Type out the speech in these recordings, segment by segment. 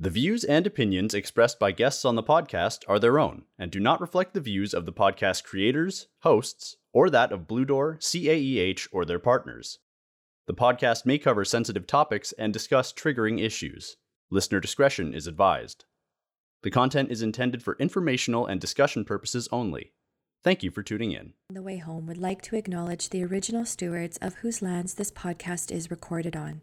The views and opinions expressed by guests on the podcast are their own and do not reflect the views of the podcast creators, hosts, or that of Blue Door, CAEH, or their partners. The podcast may cover sensitive topics and discuss triggering issues. Listener discretion is advised. The content is intended for informational and discussion purposes only. Thank you for tuning in. On the way home, would like to acknowledge the original stewards of whose lands this podcast is recorded on.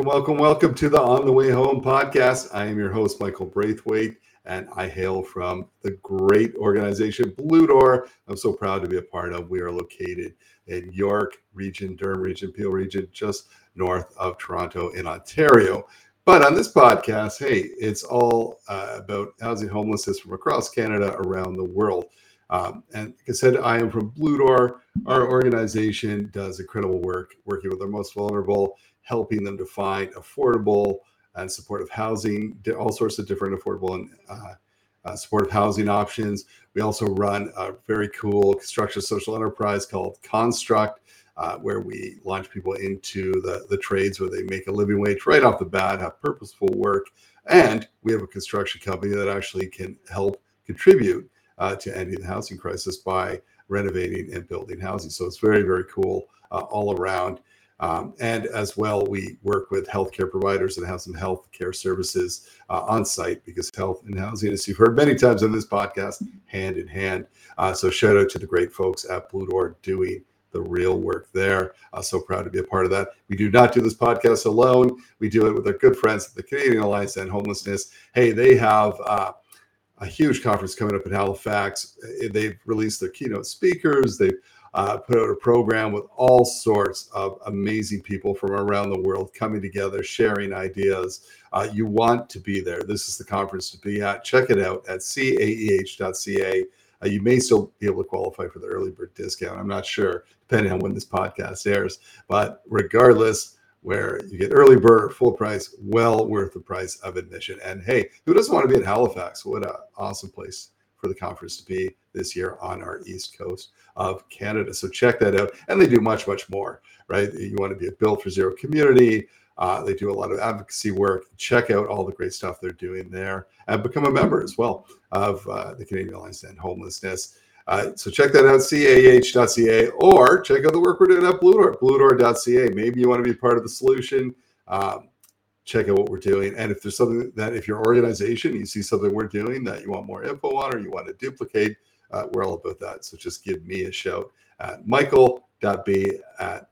Welcome, welcome, welcome to the On the Way Home podcast. I am your host, Michael Braithwaite, and I hail from the great organization Blue Door. I'm so proud to be a part of. We are located in York Region, Durham Region, Peel Region, just north of Toronto in Ontario. But on this podcast, hey, it's all uh, about housing homelessness from across Canada, around the world. Um, and like I said, I am from Blue Door. Our organization does incredible work working with our most vulnerable helping them to find affordable and supportive housing, all sorts of different affordable and uh, uh, supportive housing options. We also run a very cool construction social enterprise called Construct, uh, where we launch people into the, the trades where they make a living wage right off the bat, have purposeful work. And we have a construction company that actually can help contribute uh, to ending the housing crisis by renovating and building housing. So it's very, very cool uh, all around. Um, and as well, we work with healthcare providers and have some healthcare services uh, on site because health and housing, as you've heard many times on this podcast, hand in hand. Uh, so shout out to the great folks at Blue Door doing the real work there. Uh, so proud to be a part of that. We do not do this podcast alone. We do it with our good friends at the Canadian Alliance and Homelessness. Hey, they have uh, a huge conference coming up in Halifax. They've released their keynote speakers. They've uh, put out a program with all sorts of amazing people from around the world coming together, sharing ideas. Uh, you want to be there. This is the conference to be at. Check it out at caeh.ca. Uh, you may still be able to qualify for the early bird discount. I'm not sure, depending on when this podcast airs. But regardless, where you get early bird full price, well worth the price of admission. And hey, who doesn't want to be in Halifax? What an awesome place for the conference to be this year on our east coast of Canada. So check that out. And they do much, much more, right? You want to be a Build for Zero community. Uh, they do a lot of advocacy work. Check out all the great stuff they're doing there and become a member as well of uh, the Canadian Alliance and Homelessness. Uh, so check that out, caeh.ca, or check out the work we're doing at Blue Door, bluedoor.ca. Maybe you want to be part of the solution. Um, check out what we're doing. And if there's something that, if your organization, you see something we're doing that you want more info on or you want to duplicate, uh, we're all about that. So just give me a shout at michael.b at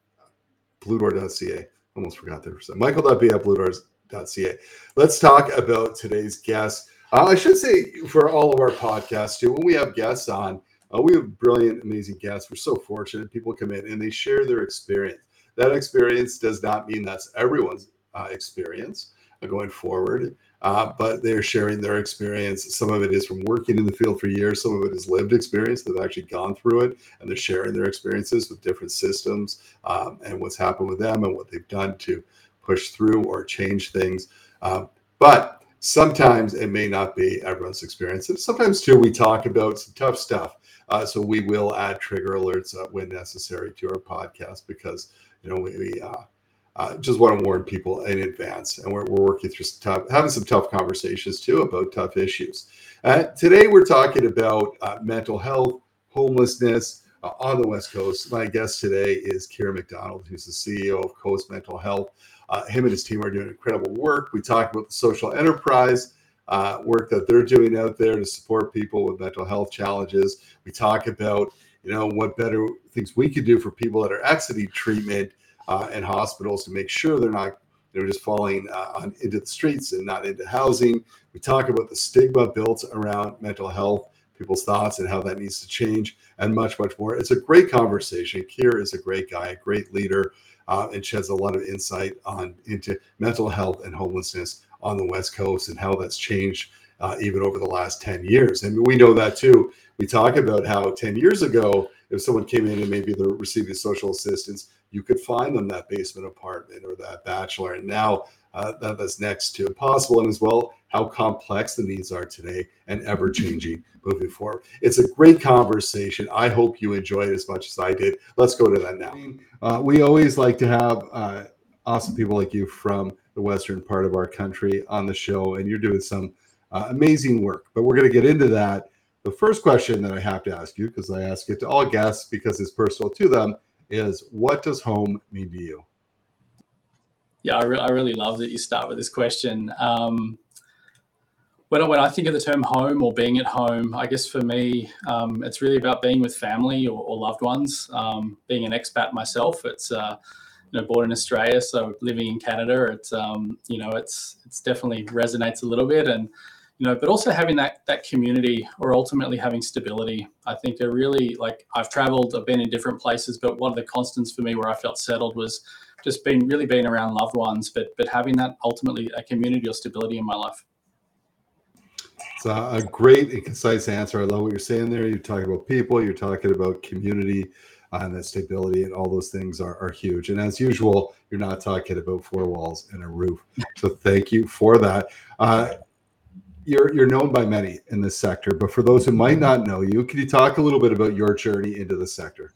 bluedoor.ca. Almost forgot there for a second. Michael.b at bluedoor.ca. Let's talk about today's guest. Uh, I should say for all of our podcasts too, when we have guests on, uh, we have brilliant, amazing guests. We're so fortunate. People come in and they share their experience. That experience does not mean that's everyone's experience uh, going forward, uh, but they're sharing their experience. Some of it is from working in the field for years, some of it is lived experience. They've actually gone through it and they're sharing their experiences with different systems um, and what's happened with them and what they've done to push through or change things. Um, but sometimes it may not be everyone's experience. And sometimes, too, we talk about some tough stuff. Uh, so we will add trigger alerts uh, when necessary to our podcast because you know we, we uh, just want to warn people in advance. And we're, we're working through some tough, having some tough conversations too about tough issues. Uh, today, we're talking about uh, mental health, homelessness uh, on the West Coast. My guest today is Keir MacDonald, who's the CEO of Coast Mental Health. Uh, him and his team are doing incredible work. We talk about the social enterprise. Work that they're doing out there to support people with mental health challenges. We talk about, you know, what better things we could do for people that are exiting treatment uh, and hospitals to make sure they're not know, just falling uh, on, into the streets and not into housing. We talk about the stigma built around mental health, people's thoughts, and how that needs to change, and much, much more. It's a great conversation. Keir is a great guy, a great leader, uh, and sheds a lot of insight on into mental health and homelessness on the West Coast and how that's changed uh, even over the last 10 years. And we know that too. We talk about how 10 years ago, if someone came in and maybe they're receiving social assistance, you could find them that basement apartment or that bachelor. And now uh, that, that's next to impossible. And as well, how complex the needs are today and ever changing moving forward. It's a great conversation. I hope you enjoyed it as much as I did. Let's go to that now. Uh, we always like to have uh, awesome people like you from the western part of our country on the show, and you're doing some uh, amazing work. But we're going to get into that. The first question that I have to ask you, because I ask it to all guests because it's personal to them, is what does home mean to you? Yeah, I, re- I really love that you start with this question. Um, when, I, when I think of the term home or being at home, I guess for me, um, it's really about being with family or, or loved ones. Um, being an expat myself, it's uh, you know born in Australia, so living in Canada, it's um, you know it's it's definitely resonates a little bit, and you know, but also having that that community or ultimately having stability. I think are really like I've traveled, I've been in different places, but one of the constants for me where I felt settled was just being really being around loved ones, but but having that ultimately a community or stability in my life. It's a, great and concise answer. I love what you're saying there. You're talking about people, you're talking about community uh, and that stability and all those things are, are huge. And as usual, you're not talking about four walls and a roof. So thank you for that. Uh, you're you're known by many in this sector, but for those who might not know you, can you talk a little bit about your journey into the sector?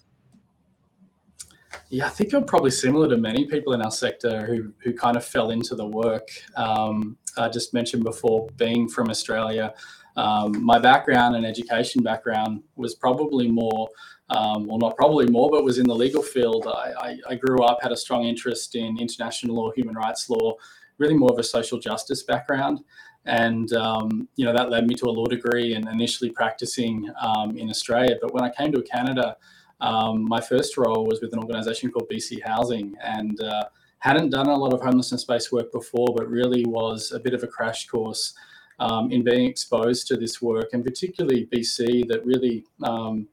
Yeah, I think I'm probably similar to many people in our sector who who kind of fell into the work. Um, I just mentioned before, being from Australia, um, my background and education background was probably more, um, well, not probably more, but was in the legal field. I, I, I, grew up, had a strong interest in international law, human rights law, really more of a social justice background. And, um, you know, that led me to a law degree and initially practicing um, in Australia. But when I came to Canada, um, my first role was with an organization called BC Housing and uh, hadn't done a lot of homelessness based work before, but really was a bit of a crash course um, in being exposed to this work, and particularly BC that really um,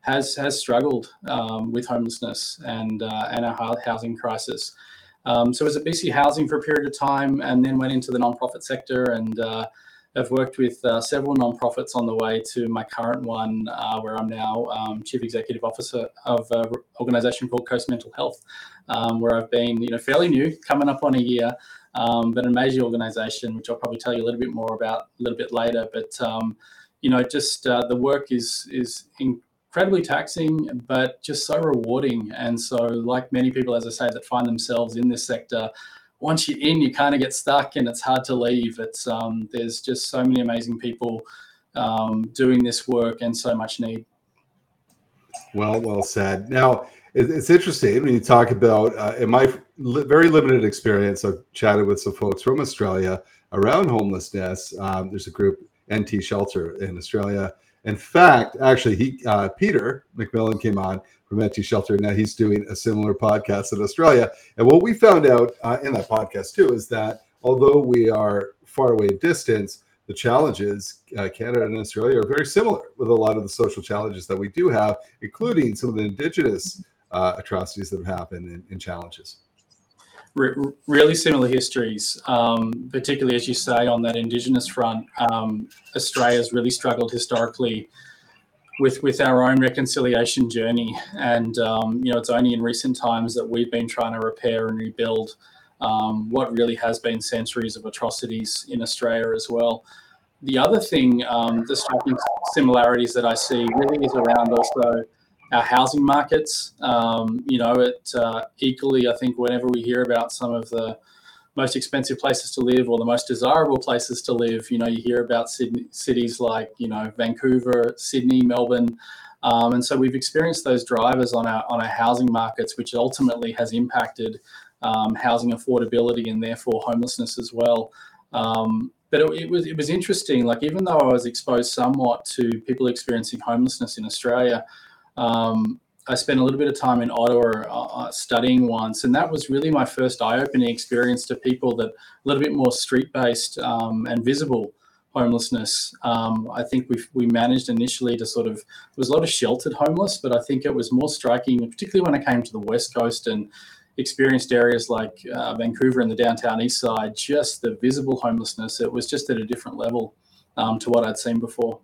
has has struggled um, with homelessness and uh, and our housing crisis. Um, so I was at BC Housing for a period of time, and then went into the nonprofit sector, and uh, I've worked with uh, several nonprofits on the way to my current one, uh, where I'm now um, chief executive officer of an organisation called Coast Mental Health, um, where I've been, you know, fairly new, coming up on a year, um, but an amazing organisation, which I'll probably tell you a little bit more about a little bit later. But um, you know, just uh, the work is is in, incredibly taxing, but just so rewarding. And so, like many people, as I say, that find themselves in this sector, once you're in, you kind of get stuck, and it's hard to leave. It's um, there's just so many amazing people um, doing this work, and so much need. Well, well said. Now it's interesting when you talk about uh, in my very limited experience. I've chatted with some folks from Australia around homelessness. Um, there's a group NT Shelter in Australia in fact, actually, he uh, Peter McMillan came on from NT Shelter. And now he's doing a similar podcast in Australia. And what we found out uh, in that podcast too is that although we are far away distance, the challenges uh, Canada and Australia are very similar with a lot of the social challenges that we do have, including some of the indigenous uh, atrocities that have happened and, and challenges re- really similar histories, um, particularly as you say on that Indigenous front. Um, Australia's really struggled historically with with our own reconciliation journey, and um, you know it's only in recent times that we've been trying to repair and rebuild um, what really has been centuries of atrocities in Australia as well. The other thing, um, the striking similarities that I see really is around also our housing markets. Um, you know, it uh, equally, I think, whenever we hear about some of the most expensive places to live or the most desirable places to live, you know, you hear about Sydney, cities like, you know, Vancouver, Sydney, Melbourne. Um, and so we've experienced those drivers on our on our housing markets, which ultimately has impacted um, housing affordability and therefore homelessness as well. Um, but it, it, was it was interesting. Like even though I was exposed somewhat to people experiencing homelessness in Australia, um, I spent a little bit of time in Ottawa uh, uh, studying once, and that was really my first eye-opening experience to people that a little bit more street-based um, and visible homelessness. Um, I think we we managed initially to sort of there was a lot of sheltered homeless, but I think it was more striking, particularly when I came to the west coast and experienced areas like uh, Vancouver and the downtown east side. Just the visible homelessness, it was just at a different level um, to what I'd seen before.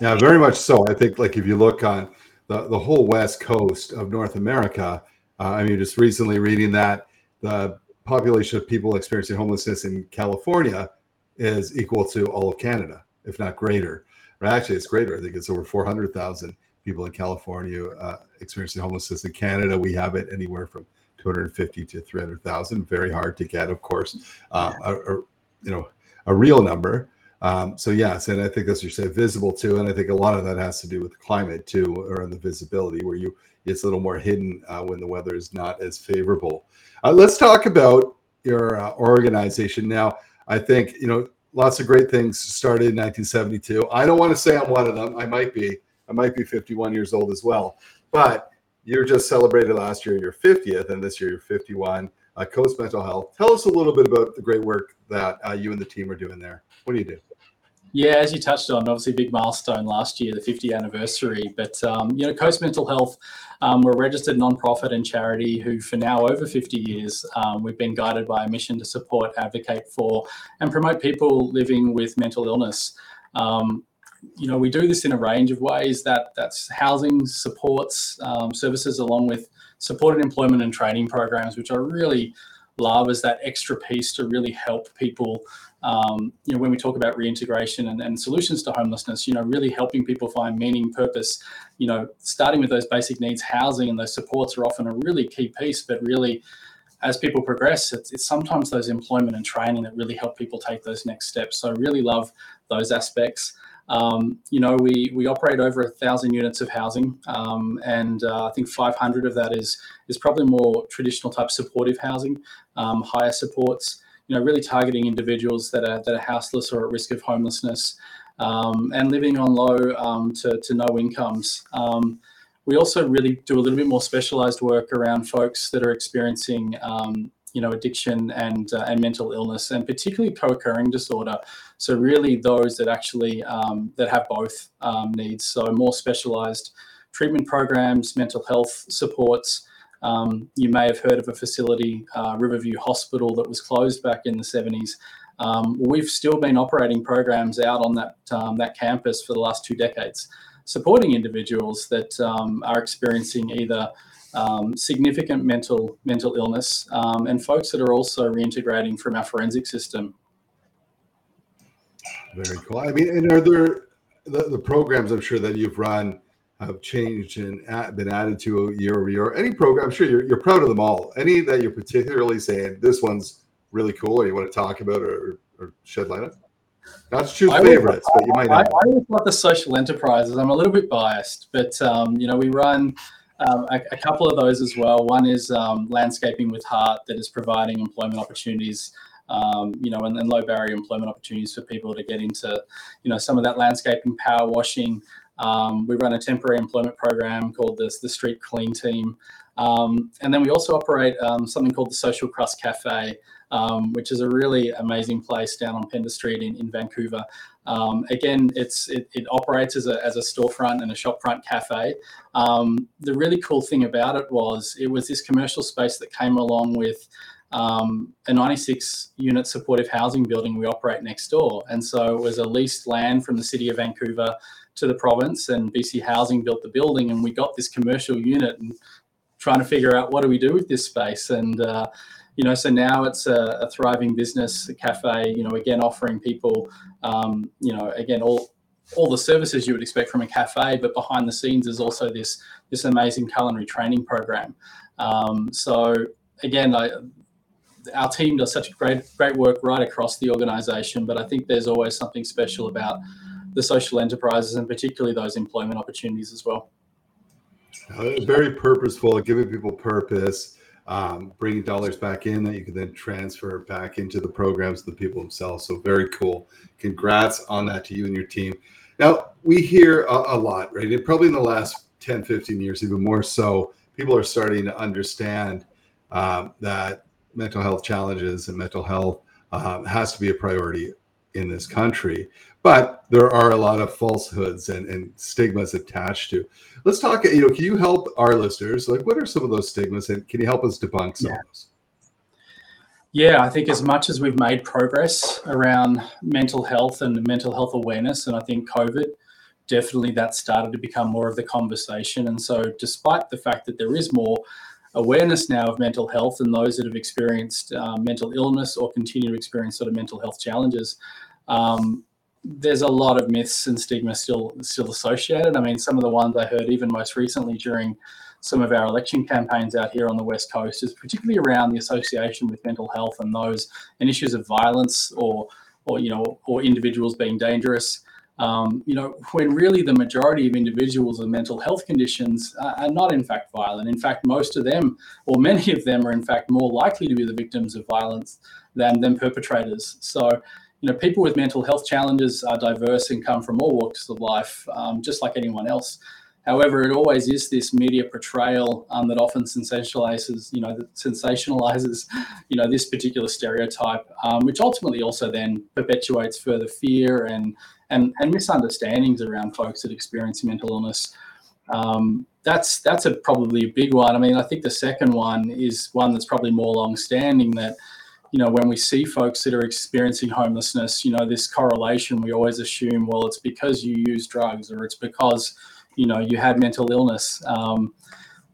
Yeah, very much so. I think like if you look on the the whole west coast of North America, uh, I mean, just recently reading that the population of people experiencing homelessness in California is equal to all of Canada, if not greater. Or actually, it's greater. I think it's over 400,000 people in California uh, experiencing homelessness. In Canada, we have it anywhere from 250 to 300,000. Very hard to get, of course, uh, a, a, you know, a real number. Um, so yes, and I think as you said, visible too, and I think a lot of that has to do with the climate too, or the visibility, where you it's a little more hidden uh, when the weather is not as favorable. Uh, let's talk about your uh, organization now. I think you know lots of great things started in 1972. I don't want to say I'm one of them. I might be. I might be 51 years old as well. But you just celebrated last year your 50th, and this year you're 51. Uh, Coast Mental Health. Tell us a little bit about the great work that uh, you and the team are doing there. What do you do? Yeah, as you touched on, obviously big milestone last year, the 50th anniversary. But um, you know, Coast Mental Health, um, we're a registered nonprofit and charity who, for now over 50 years, um, we've been guided by a mission to support, advocate for, and promote people living with mental illness. Um, you know, we do this in a range of ways. That that's housing supports um, services, along with supported employment and training programs, which are really love as that extra piece to really help people um, you know, when we talk about reintegration and, and, solutions to homelessness, you know, really helping people find meaning, purpose, you know, starting with those basic needs, housing and those supports are often a really key piece, but really as people progress, it's, it's sometimes those employment and training that really help people take those next steps. So I really love those aspects. Um, you know, we we operate over a thousand units of housing, um, and uh, I think 500 of that is is probably more traditional type supportive housing, um, higher supports you know, really targeting individuals that are that are houseless or at risk of homelessness um, and living on low um, to, to no incomes. Um, we also really do a little bit more specialized work around folks that are experiencing, you know, addiction and uh, and mental illness, and particularly co-occurring disorder. So really, those that actually um, that have both um, needs. So more specialized treatment programs, mental health supports. Um, you may have heard of a facility, uh, Riverview Hospital, that was closed back in the 70s. Um, we've still been operating programs out on that um, that campus for the last two decades, supporting individuals that um, are experiencing either um, significant mental mental illness um, and folks that are also reintegrating from our forensic system. Very cool. I mean, and are there the, the programs I'm sure that you've run? have changed and been added to year over year? Any program? I'm sure you're, you're proud of them all. Any that you're particularly saying this one's really cool, or you want to talk about or, or shed light on? Not to choose favorites, but you might. I, I always love the social enterprises. I'm a little bit biased, but um, you know we run um, a, a, couple of those as well. One is um, landscaping with heart that is providing employment opportunities. Um, you know, and, and, low barrier employment opportunities for people to get into, you know, some of that landscaping, power washing, um, we run a temporary employment program called the, the Street Clean Team. Um, and then we also operate um, something called the Social Crust Cafe, which is a really amazing place down on Pender Street in, in Vancouver. Um, again, it's it, it, operates as a, as a storefront and a shopfront cafe. Um, the really cool thing about it was it was this commercial space that came along with um, a 96 unit supportive housing building we operate next door. And so it was a leased land from the city of Vancouver to the province, and BC Housing built the building, and we got this commercial unit and trying to figure out what do we do with this space. And uh, you know, so now it's a, a, thriving business, a cafe. You know, again offering people, um, you know, again all all the services you would expect from a cafe, but behind the scenes is also this this amazing culinary training program. Um, so again, I, our team does such great great work right across the organisation, but I think there's always something special about the social enterprises and particularly those employment opportunities as well. Uh, very purposeful, giving people purpose, um, bringing dollars back in that you can then transfer back into the programs, of the people themselves. So very cool. Congrats on that to you and your team. Now we hear a, a lot, right? And probably in the last 10, 15 years, even more so, people are starting to understand um, that mental health challenges and mental health um, has to be a priority in this country. But there are a lot of falsehoods and, and stigmas attached to. Let's talk. You know, can you help our listeners? Like, what are some of those stigmas, and can you help us debunk some yeah. of those? Yeah, I think as much as we've made progress around mental health and mental health awareness, and I think COVID definitely that started to become more of the conversation. And so, despite the fact that there is more awareness now of mental health and those that have experienced um, mental illness or continue to experience sort of mental health challenges, um, there's a lot of myths and stigma still still associated. I mean, some of the ones I heard even most recently during some of our election campaigns out here on the west coast is particularly around the association with mental health and those and issues of violence or or you know or individuals being dangerous. Um, you know, when really the majority of individuals with mental health conditions are, are not in fact violent. In fact, most of them, or many of them, are in fact more likely to be the victims of violence than than perpetrators. So, you know, people with mental health challenges are diverse and come from all walks of life, um, just like anyone else. However, it always is this media portrayal um, that often sensationalizes, you know, that sensationalizes, you know, this particular stereotype, um, which ultimately also then perpetuates further fear and and and misunderstandings around folks that experience mental illness. Um, that's that's a probably a big one. I mean, I think the second one is one that's probably more long-standing. That you know, when we see folks that are experiencing homelessness, you know, this correlation we always assume, well, it's because you use drugs or it's because you know you had mental illness. Um,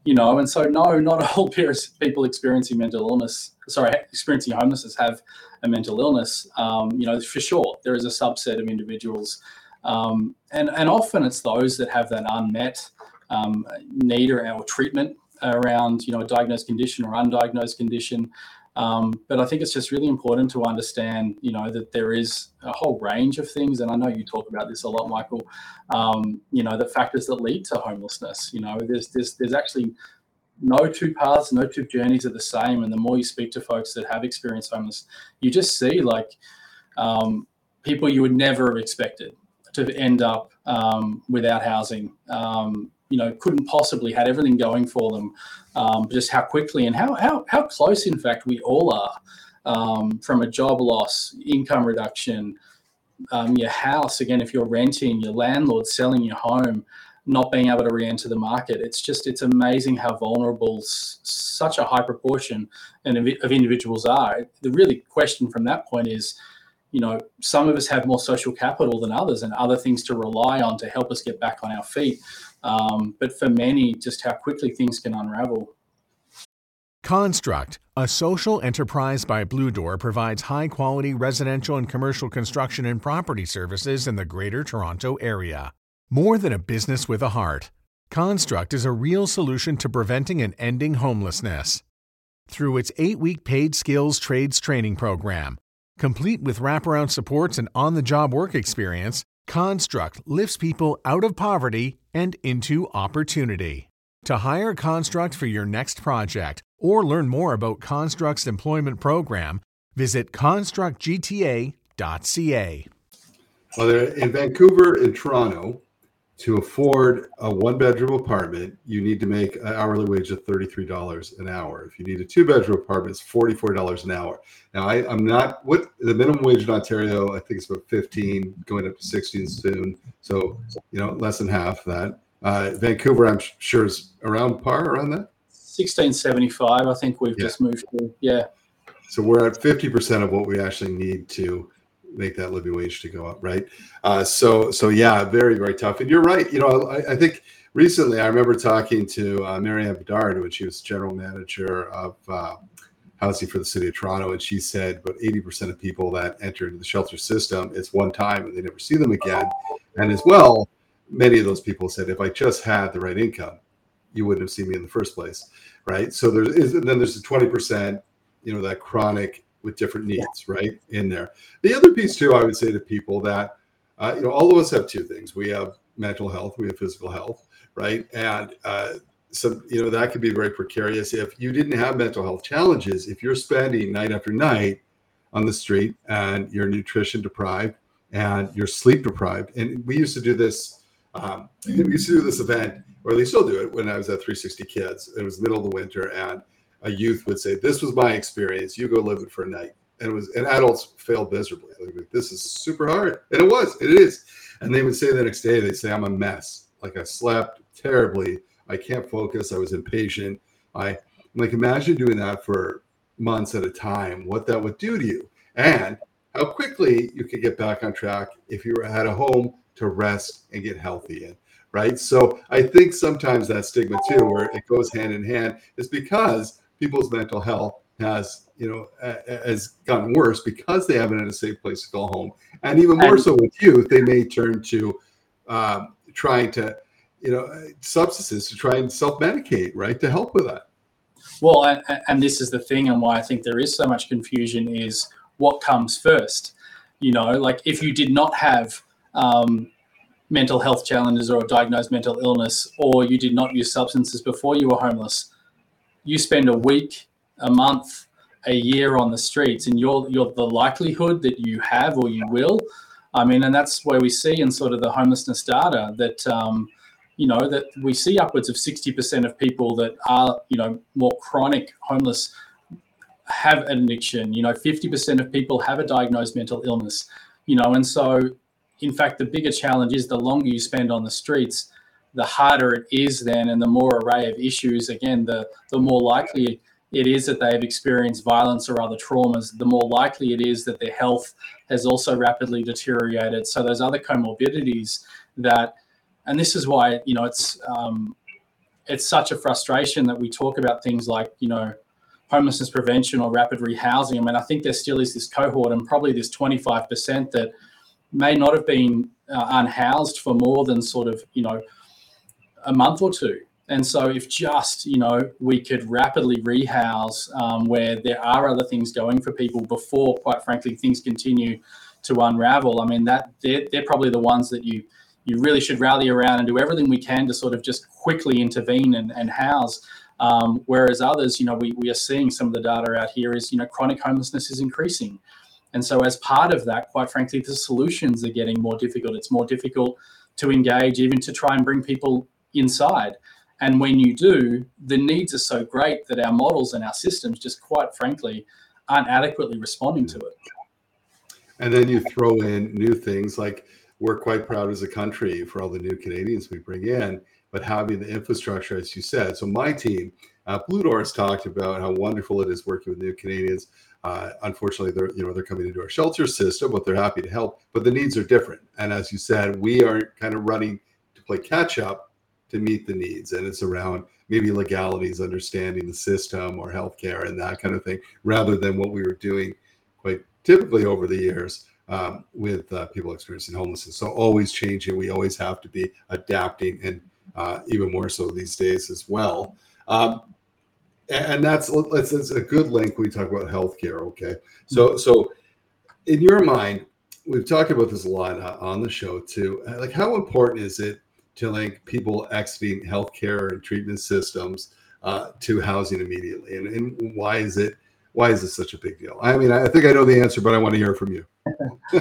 you know and so no not all people experiencing mental illness sorry experiencing homelessness have a mental illness. Um, you know for sure there is a subset of individuals. Um, and and often it's those that have that unmet um, need or, or treatment around you know a diagnosed condition or undiagnosed condition um, but I think it's just really important to understand, you know, that there is a whole range of things, and I know you talk about this a lot, Michael. Um, you know, the factors that lead to homelessness. You know, there's there's there's actually no two paths, no two journeys are the same. And the more you speak to folks that have experienced homelessness, you just see like um, people you would never have expected to end up um, without housing. You know couldn't possibly had everything going for them um, just how quickly and how, how how close in fact we all are um, from a job loss income reduction um, your house again if you're renting your landlord selling your home not being able to re-enter the market it's just it's amazing how vulnerable s- such a high proportion of, of individuals are the really question from that point is you know, some of us have more social capital than others and other things to rely on to help us get back on our feet. Um, but for many, just how quickly things can unravel. Construct, a social enterprise by Blue Door, provides high quality residential and commercial construction and property services in the Greater Toronto Area. More than a business with a heart, Construct is a real solution to preventing and ending homelessness. Through its eight week paid skills trades training program, complete with wraparound supports and on the job work experience, Construct lifts people out of poverty and into opportunity. To hire Construct for your next project or learn more about Construct's employment program, visit constructgta.ca. Well, in Vancouver and Toronto, to afford a one bedroom apartment, you need to make an hourly wage of $33 an hour. If you need a two bedroom apartment, it's $44 an hour. Now, I, am not what the minimum wage in Ontario, I think it's about 15, going up to 16 soon. So, you know, less than half that. Uh, Vancouver, I'm sure is around par around that. 1675, I think we've yeah. just moved to. Yeah. So we're at 50% of what we actually need to make that living wage to go up, right? Uh, so, so yeah, very, very tough. And you're right. You know, I, I think recently I remember talking to uh, Mary-Anne Bédard when she was general manager of uh, housing for the city of Toronto, and she said about 80% of people that enter the shelter system it's one time and they never see them again. And as well, many of those people said, if I just had the right income, you wouldn't have seen me in the first place, right? So there's and then there's the 20%, you know, that chronic with different needs, right? In there. The other piece too, I would say to people that uh, you know, all of us have two things. We have mental health, we have physical health, right? And uh, so you know that could be very precarious if you didn't have mental health challenges. If you're spending night after night on the street and you're nutrition deprived and you're sleep deprived, and we used to do this Um, we used to do this event, or they still do it when I was at 360 Kids. It was middle of the winter, and a youth would say, "This was my experience. You go live it for a night." And it was, and adults failed miserably. Like, this is super hard, and it was, it is. And they would say the next day, they'd say, "I'm a mess. Like I slept terribly. I can't focus. I was impatient. I like imagine doing that for months at a time. What that would do to you, and how quickly you could get back on track if you had a home to rest and get healthy in right so i think sometimes that stigma too where it goes hand in hand is because people's mental health has you know has gotten worse because they haven't had a safe place to go home. And even more so with youth they may turn to um, trying to you know substances to try and self-medicate right to help with that. Well and, and this is the thing and why i think there is so much confusion is what comes first. You know like if you did not have um, mental health challenges or a diagnosed mental illness or you did not use substances before you were homeless you spend a week a month a year on the streets and you're you're the likelihood that you have or you will. I mean and that's where we see in sort of the homelessness data that um, you know that we see upwards of 60% of people that are you know more chronic homeless have an addiction. You know 50% of people have a diagnosed mental illness you know and so in fact the bigger challenge is the longer you spend on the streets the harder it is then and the more array of issues again the the more likely it is that they have experienced violence or other traumas, the more likely it is that their health has also rapidly deteriorated. So those other comorbidities that, and this is why you know it's um, it's such a frustration that we talk about things like you know homelessness prevention or rapid rehousing. I mean, I think there still is this cohort and probably this 25% that may not have been uh, unhoused for more than sort of you know a month or two and so, if just you know we could rapidly rehouse um, where there are other things going for people before, quite frankly, things continue to unravel. I mean, that they're, they're probably the ones that you you really should rally around and do everything we can to sort of just quickly intervene and, and house. Um, whereas others, you know, we, we are seeing some of the data out here is, you know, chronic homelessness is increasing. And so, as part of that, quite frankly, the solutions are getting more difficult. It's more difficult to engage, even to try and bring people inside. And when you do, the needs are so great that our models and our systems just quite frankly aren't adequately responding to it. And then you throw in new things like we're quite proud as a country for all the new Canadians we bring in, but having the infrastructure, as you said. So my team, uh, Blue Door, has talked about how wonderful it is working with new Canadians. Uh, unfortunately, they're you know they're coming into our shelter system, but they're happy to help. But the needs are different, and as you said, we are kind of running to play catch up to meet the needs. And it's around maybe legalities, understanding the system or healthcare and that kind of thing, rather than what we were doing quite typically over the years um, with uh, people experiencing homelessness. So always changing. We always have to be adapting, and uh, even more so these days as well. Um, and that's that's, a good link. We talk about healthcare. Okay, so so in your mind, we've talked about this a lot uh, on the show too. Like, how important is it to link people exiting healthcare and treatment systems uh, to housing immediately? And, and why is it why is this such a big deal? I mean, I think I know the answer, but I want to hear from you.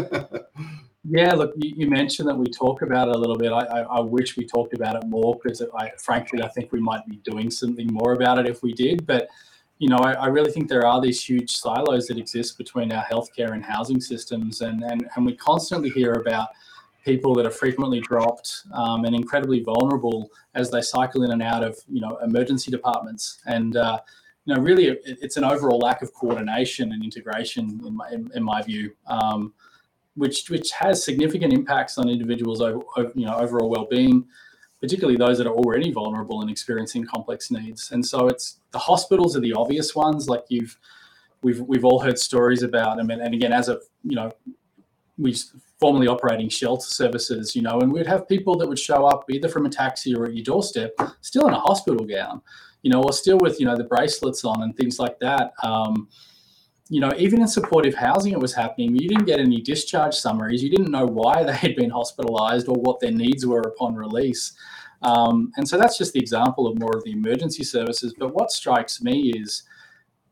yeah, look, you, you, mentioned that we talk about it a little bit. I, I, I wish we talked about it more because, I, frankly, I think we might be doing something more about it if we did. But you know, I, I, really think there are these huge silos that exist between our healthcare and housing systems, and and and we constantly hear about people that are frequently dropped um, and incredibly vulnerable as they cycle in and out of you know emergency departments. And uh, you know really it, it's an overall lack of coordination and integration in my, in, in my view um, which which has significant impacts on individuals over, you know overall well-being particularly those that are already vulnerable and experiencing complex needs. And so it's the hospitals are the obvious ones like you've we've we've all heard stories about them and, and again as a you know we formerly operating shelter services, you know, and we'd have people that would show up either from a taxi or at your doorstep, still in a hospital gown, you know, or still with, you know, the bracelets on and things like that. Um, you know, even in supportive housing, it was happening. You didn't get any discharge summaries. You didn't know why they had been hospitalized or what their needs were upon release. Um, and so that's just the example of more of the emergency services. But what strikes me is,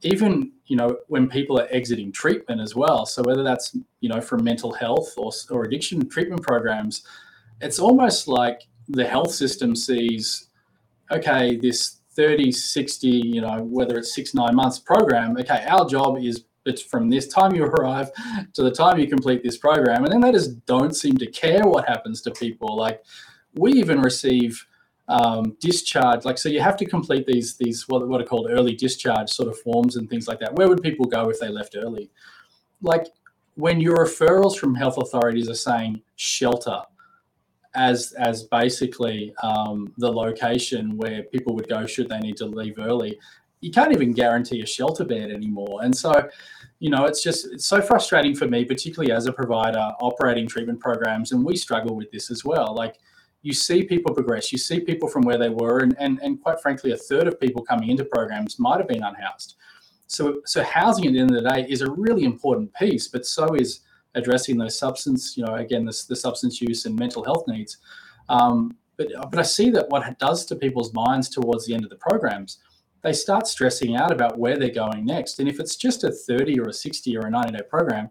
even you know when people are exiting treatment as well so whether that's you know from mental health or, or addiction treatment programs it's almost like the health system sees, okay, this 30, 60, you know, whether it's six, nine months program, okay, our job is it's from this time you arrive to the time you complete this program. And then they just don't seem to care what happens to people. Like we even receive um, discharge, like so you have to complete these these what, what are called early discharge sort of forms and things like that. Where would people go if they left early? Like when your referrals from health authorities are saying shelter as as basically um, the location where people would go should they need to leave early, you can't even guarantee a shelter bed anymore. And so, you know, it's just it's so frustrating for me, particularly as a provider operating treatment programs, and we struggle with this as well. Like you see people progress, you see people from where they were, and and, and quite frankly, a third of people coming into programs might have been unhoused. So so housing at the end of the day is a really important piece, but so is addressing those substance, you know, again, the, the substance use and mental health needs. Um, but, but I see that what it does to people's minds towards the end of the programs, they start stressing out about where they're going next. And if it's just a 30 or a 60 or a 90 day program,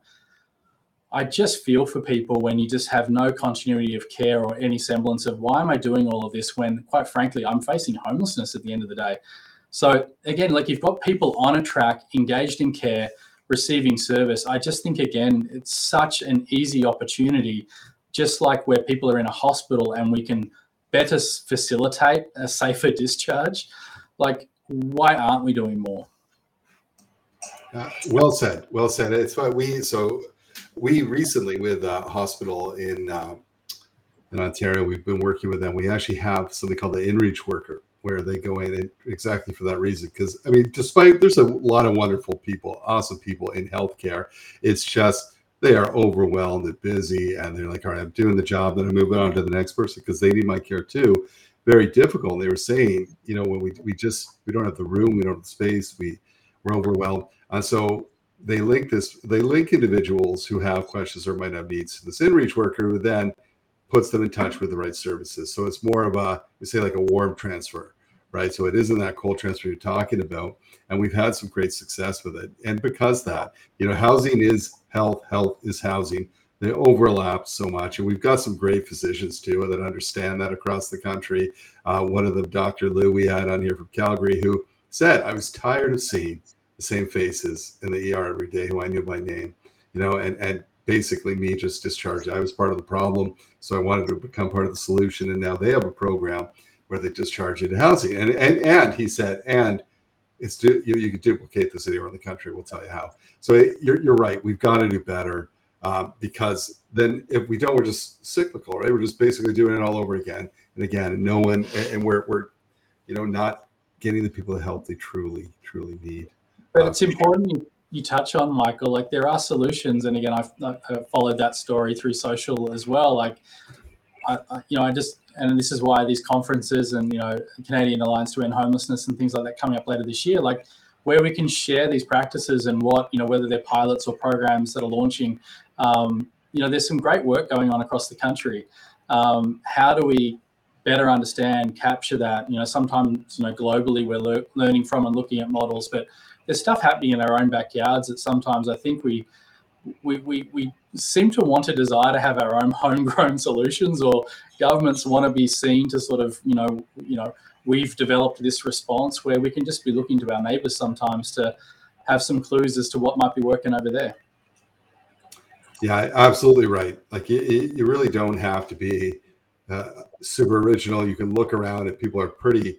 I just feel for people when you just have no continuity of care or any semblance of why am I doing all of this when, quite frankly, I'm facing homelessness at the end of the day. So, again, like you've got people on a track, engaged in care, receiving service. I just think, again, it's such an easy opportunity, just like where people are in a hospital and we can better facilitate a safer discharge. Like, why aren't we doing more? Uh, well said. Well said. It's why we so we recently with a hospital in uh, in Ontario, we've been working with them. We actually have something called the InReach worker, where they go in exactly for that reason. Because I mean, despite there's a lot of wonderful people, awesome people in healthcare, it's just they are overwhelmed and busy, and they're like, all right, I'm doing the job, then I'm moving on to the next person because they need my care too. Very difficult. They were saying, you know, when we we just we don't have the room, we don't have the space, we we're overwhelmed, and so they link this. They link individuals who have questions or might have needs to this InReach worker who then puts them in touch with the right services. So it's more of a, we say like a warm transfer, right? So it isn't that cold transfer you're talking about. And we've had some great success with it. And because that, you know, housing is health, health is housing. They overlap so much. And we've got some great physicians too that understand that across the country. Uh, one of them, Dr. Lou, we had on here from Calgary, who said, I was tired of seeing the same faces in the ER every day who I knew by name, you know, and, and basically me just discharged. I was part of the problem, so I wanted to become part of the solution. And now they have a program where they discharge you to housing. And and and he said, and it's du- you, you can duplicate this anywhere in the country. We'll tell you how. So you're you're right. We've got to do better um, because then if we don't, we're just cyclical, right? We're just basically doing it all over again and again, and no one and we're we're you know not getting the people the help they truly truly need. But it's important you touch on, Michael. Like there are solutions, and again, I've, I've followed that story through social as well. Like, I, I, you know, I just and this is why these conferences and you know Canadian Alliance to End Homelessness and things like that coming up later this year, like where we can share these practices and what you know whether they're pilots or programs that are launching. Um, you know, there's some great work going on across the country. Um, how do we better understand, capture that? You know, sometimes you know globally we're le- learning from and looking at models, but there's stuff happening in our own backyards that sometimes I think we we, we, we seem to want a desire to have our own homegrown solutions or governments want to be seen to sort of you know you know we've developed this response where we can just be looking to our neighbors sometimes to have some clues as to what might be working over there. Yeah absolutely right. Like you, you really don't have to be uh, super original. You can look around and people are pretty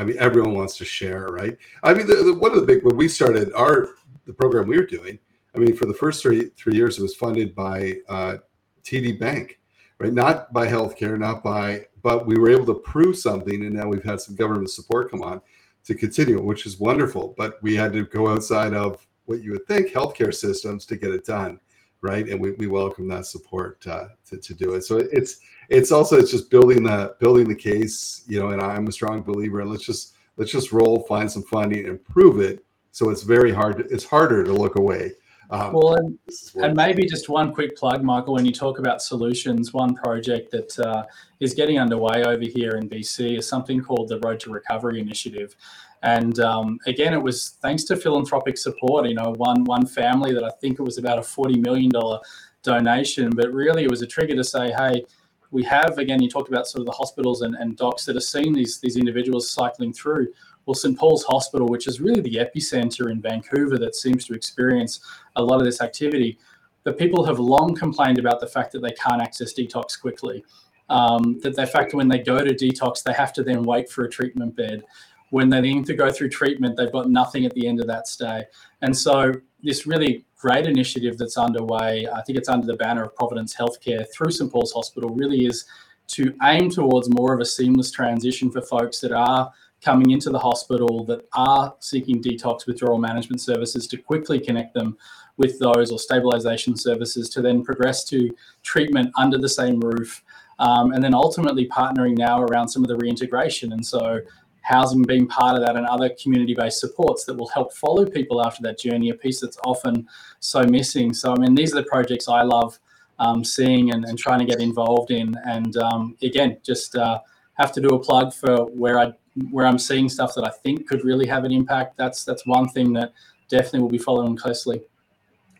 I mean, everyone wants to share, right? I mean, the, the, one of the big when we started our the program we were doing. I mean, for the first three three years, it was funded by uh, TD Bank, right? Not by healthcare, not by, but we were able to prove something, and now we've had some government support come on to continue, which is wonderful. But we had to go outside of what you would think healthcare systems to get it done, right? And we, we welcome that support uh, to, to do it. So it's it's also it's just building the building the case, you know. And I'm a strong believer. And let's just let's just roll, find some funding, and prove it. So it's very hard. To, it's harder to look away. Um, well, and, and, maybe just one quick plug, Michael. When you talk about solutions, one project that uh, is getting underway over here in BC is something called the Road to Recovery Initiative. And um, again, it was thanks to philanthropic support. You know, one one family that I think it was about a forty million dollar donation, but really it was a trigger to say, hey, we have again, you talked about sort of the hospitals and, and docs that are seeing these these individuals cycling through. Well, St Paul's Hospital, which is really the epicenter in Vancouver that seems to experience a lot of this activity, but people have long complained about the fact that they can't access detox quickly. Um, that the fact when they go to detox, they have to then wait for a treatment bed. When they need to go through treatment, they've got nothing at the end of that stay. And so, this really great initiative that's underway, I think it's under the banner of Providence Healthcare through St Paul's Hospital, really is to aim towards more of a seamless transition for folks that are coming into the hospital that are seeking detox withdrawal management services to quickly connect them with those or stabilization services to then progress to treatment under the same roof. Um, and then ultimately partnering now around some of the reintegration. And so housing being part of that and other community-based supports that will help follow people after that journey, a piece that's often so missing. So, I mean, these are the projects I love um, seeing and, and, trying to get involved in. And um, again, just uh, have to do a plug for where I where I'm seeing stuff that I think could really have an impact. That's that's one thing that definitely will be following closely.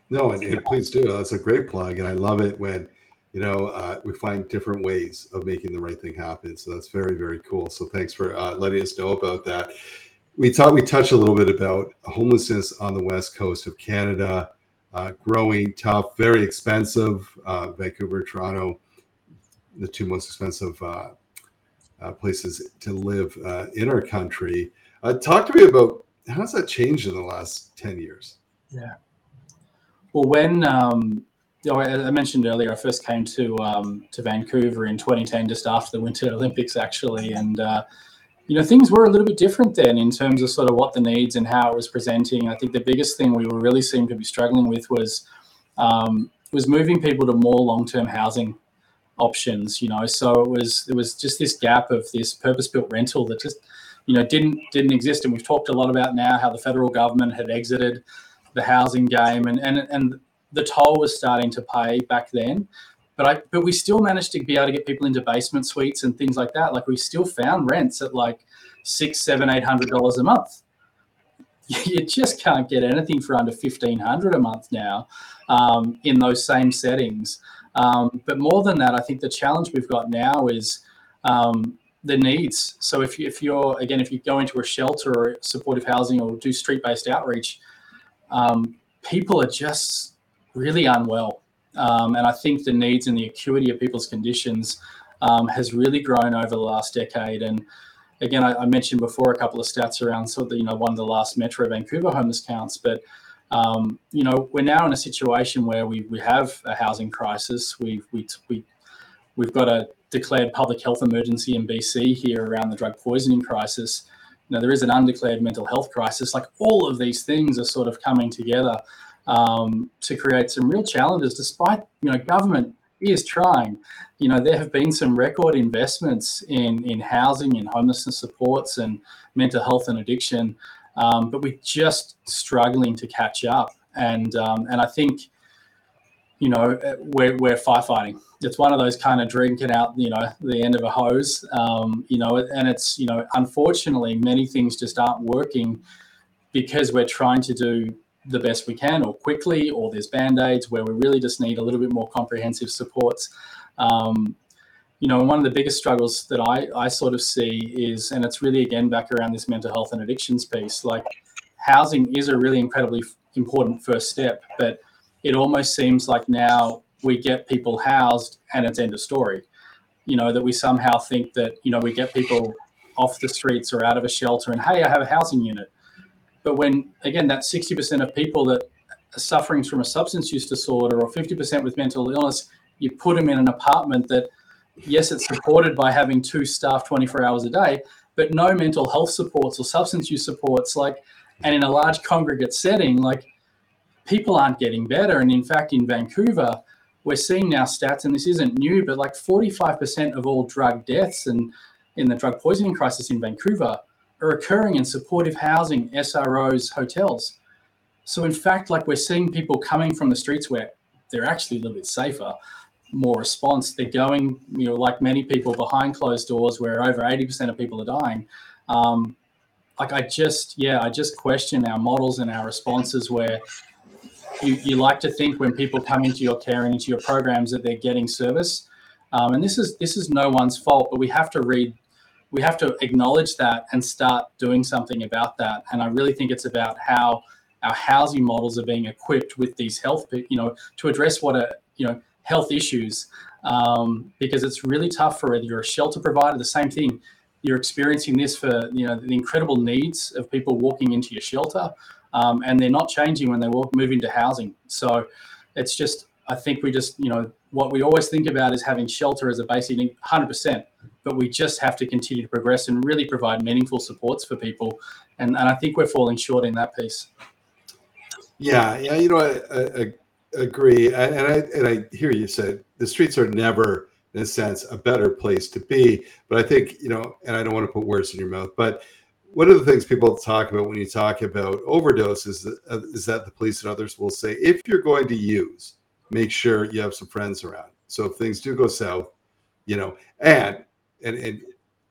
No, and, and please do. That's a great plug, and I love it when you know uh, we find different ways of making the right thing happen. So that's very very cool. So thanks for uh, letting us know about that. We thought we touched a little bit about homelessness on the west coast of Canada, uh, growing tough, very expensive. Uh, Vancouver, Toronto, the two most expensive uh, uh, places to live in our country. talk to me about how has that changed in the last ten years? Yeah. Well, when um, you know, I mentioned earlier, I first came to um, to Vancouver in 2010, just after the Winter Olympics, actually, and uh, you know things were a little bit different then in terms of sort of what the needs and how it was presenting. I think the biggest thing we were really seemed to be struggling with was um, was moving people to more long term housing options. You know, so it was it was just this gap of this purpose built rental that just you know didn't didn't exist, and we've talked a lot about now how the federal government had exited the housing game, and and and the toll was starting to pay back then. But I but we still managed to be able to get people into basement suites and things like that. Like we still found rents at like six, seven, eight hundred dollars a month. You just can't get anything for under fifteen hundred a month now um, in those same settings. Um, but more than that, I think the challenge we've got now is um, the needs. So if you, if you're again, if you go into a shelter or supportive housing or do street based outreach, um, people are just really unwell. Um, and I think the needs and the acuity of people's conditions um, has really grown over the last decade. And again, I, I, mentioned before a couple of stats around sort of the, you know one of the last Metro Vancouver homeless counts, but um, you know we're now in a situation where we we have a housing crisis. We've we we we've got a declared public health emergency in BC here around the drug poisoning crisis know, there is an undeclared mental health crisis. Like all of these things are sort of coming together um, to create some real challenges, despite, you know, government is trying. You know, there have been some record investments in, in housing, and homelessness supports, and mental health and addiction, um, but we're just struggling to catch up. And um, and I think, you know, we're, we're firefighting it's one of those kind of drinking out, you know, the end of a hose, um, you know, and it's, you know, unfortunately, many things just aren't working because we're trying to do the best we can or quickly, or there's band aids where we really just need a little bit more comprehensive supports. Um, you know, one of the biggest struggles that I, I sort of see is, and it's really again back around this mental health and addictions piece, like housing is a really incredibly important first step, but it almost seems like now we get people housed and it's end of story. You know, that we somehow think that, you know, we get people off the streets or out of a shelter and, hey, I have a housing unit. But when, again, that 60% of people that are suffering from a substance use disorder or 50% with mental illness, you put them in an apartment that, yes, it's supported by having two staff 24 hours a day, but no mental health supports or substance use supports, like, and in a large congregate setting, like, people aren't getting better. And in fact, in Vancouver, we're seeing now stats, and this isn't new, but like 45% of all drug deaths and in the drug poisoning crisis in Vancouver are occurring in supportive housing, SROs, hotels. So in fact, like we're seeing people coming from the streets where they're actually a little bit safer, more response. They're going, you know, like many people behind closed doors where over 80% of people are dying. Um, like I just, yeah, I just question our models and our responses where you, you like to think when people come into your care and into your programs that they're getting service. Um, and this is this is no one's fault, but we have to read, we have to acknowledge that and start doing something about that. And I really think it's about how our housing models are being equipped with these health, you know, to address what are you know health issues, um, because it's really tough for whether you're a shelter provider. The same thing, you're experiencing this for you know the incredible needs of people walking into your shelter, um, and they're not changing when they walk, move into housing. So it's just I think we just you know what we always think about is having shelter as a basic 100%, but we just have to continue to progress and really provide meaningful supports for people. And, and I think we're falling short in that piece. Yeah, yeah, you know, I, I, I agree, and I and I hear you said the streets are never, in a sense, a better place to be. But I think you know, and I don't want to put words in your mouth, but one of the things people talk about when you talk about overdoses uh, is that the police and others will say, if you're going to use make sure you have some friends around. So if things do go south, you know, and and and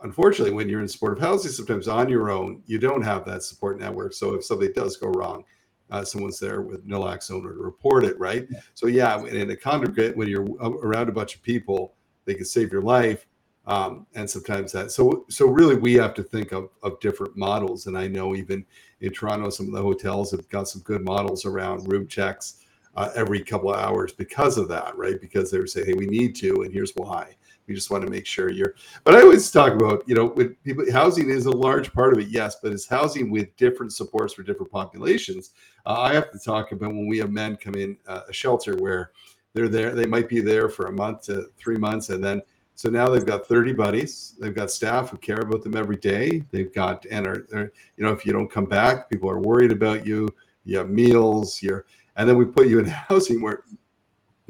unfortunately, when you're in supportive housing, sometimes on your own, you don't have that support network. So if something does go wrong, uh, someone's there with naloxone or to report it, right? Yeah. So yeah, in a congregate, when you're around a bunch of people, they can save your life. Um, and sometimes that so so really we have to think of, of different models and i know even in toronto some of the hotels have got some good models around room checks uh, every couple of hours because of that, right? Because they were saying, hey, we need to, and here's why. We just want to make sure you're. But I always talk about, you know, with people, housing is a large part of it, yes, but it's housing with different supports for different populations. Uh, I have to talk about when we have men come in uh, a shelter where they're there, they might be there for a month to three months, and then so now they've got 30 buddies. They've got staff who care about them every day. They've got and are, are you know if you don't come back, people are worried about you. You have meals. You're and then we put you in housing where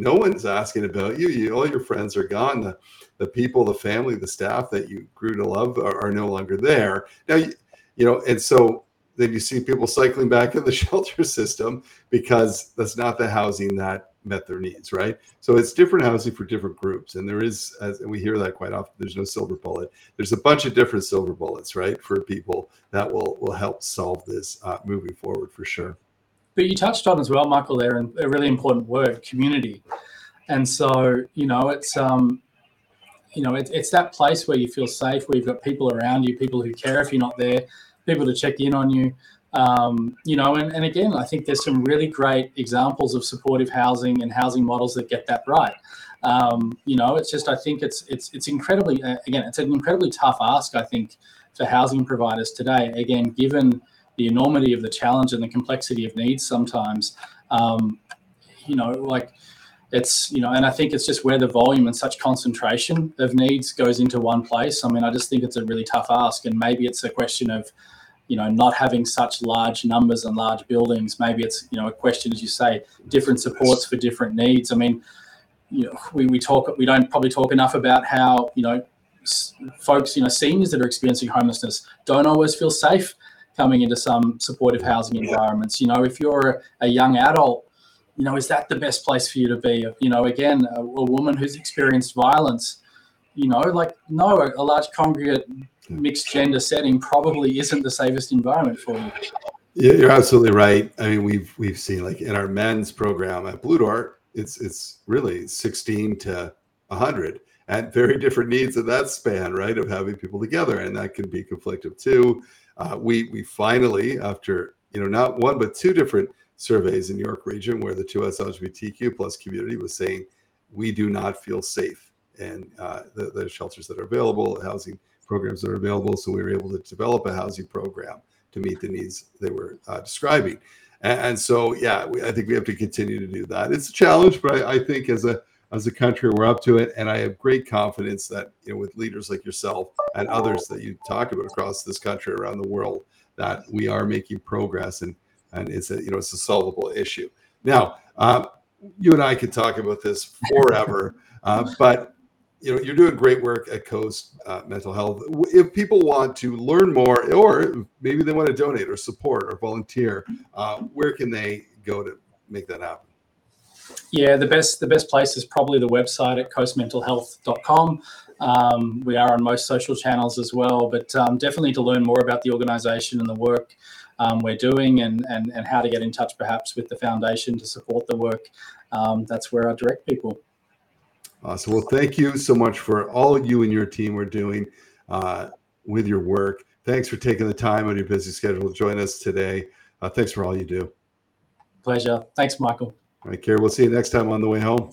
no one's asking about you. you all your friends are gone. The, the people, the family, the staff that you grew to love are, are no longer there. Now, you, you know, and so then you see people cycling back in the shelter system because that's not the housing that met their needs, right? So it's different housing for different groups, and there is, as we hear that quite often. There's no silver bullet. There's a bunch of different silver bullets, right, for people that will will help solve this uh, moving forward for sure. But you touched on as well, Michael, there, and a really important word, community. And so, you know, it's um, you know, it's it's that place where you feel safe, where you've got people around you, people who care if you're not there, people to check in on you. Um, you know, and, and again, I think there's some really great examples of supportive housing and housing models that get that right. Um, you know, it's just I think it's it's it's incredibly uh, again, it's an incredibly tough ask. I think for housing providers today. Again, given the enormity of the challenge and the complexity of needs sometimes um, you know like it's you know and i think it's just where the volume and such concentration of needs goes into one place. I mean i just think it's a really tough ask and maybe it's a question of you know not having such large numbers and large buildings. Maybe it's you know a question as you say different supports for different needs. I mean you know we, we talk we don't probably talk enough about how you know folks you know seniors that are experiencing homelessness don't always feel safe coming into some supportive housing environments. You know, if you're a, a young adult, you know, is that the best place for you to be? You know, again, a, a woman who's experienced violence, you know, like no, a, a large congregate mixed gender setting probably isn't the safest environment for you. Yeah, you're absolutely right. I mean, we've we've seen like in our men's program at Blue Door, it's it's really 16 to 100 and very different needs in that span, right? Of having people together, and that can be conflictive too uh, we we finally, after you know not one but two different surveys in New York region, where the 2S LGBTQ plus community was saying we do not feel safe, and uh, the, the shelters that are available, housing programs that are available. So we were able to develop a housing program to meet the needs they were uh, describing. And, and, so, yeah, we, I think we have to continue to do that. It's a challenge, but I, I, think as a as a country, we're up to it. And I have great confidence that, you know, with leaders like yourself and others that you talk about across this country, around the world, that we are making progress and, and it's a, you know, it's a solvable issue. Now, uh, you and I could talk about this forever, uh, but you know, you're doing great work at Coast uh, Mental Health. If people want to learn more, or maybe they want to donate or support or volunteer, uh, where can they go to make that happen? Yeah, the best the best place is probably the website at coastmentalhealth.com. Um, we are on most social channels as well, but um, definitely to learn more about the organisation and the work um, we're doing and, and, and how to get in touch perhaps with the foundation to support the work. Um, that's where I direct people. Awesome. Well, thank you so much for all you and your team are doing uh, with your work. Thanks for taking the time out of your busy schedule to join us today. Uh, thanks for all you do. Pleasure. Thanks, Michael. All right, Carrie, we'll see you next time on the way home.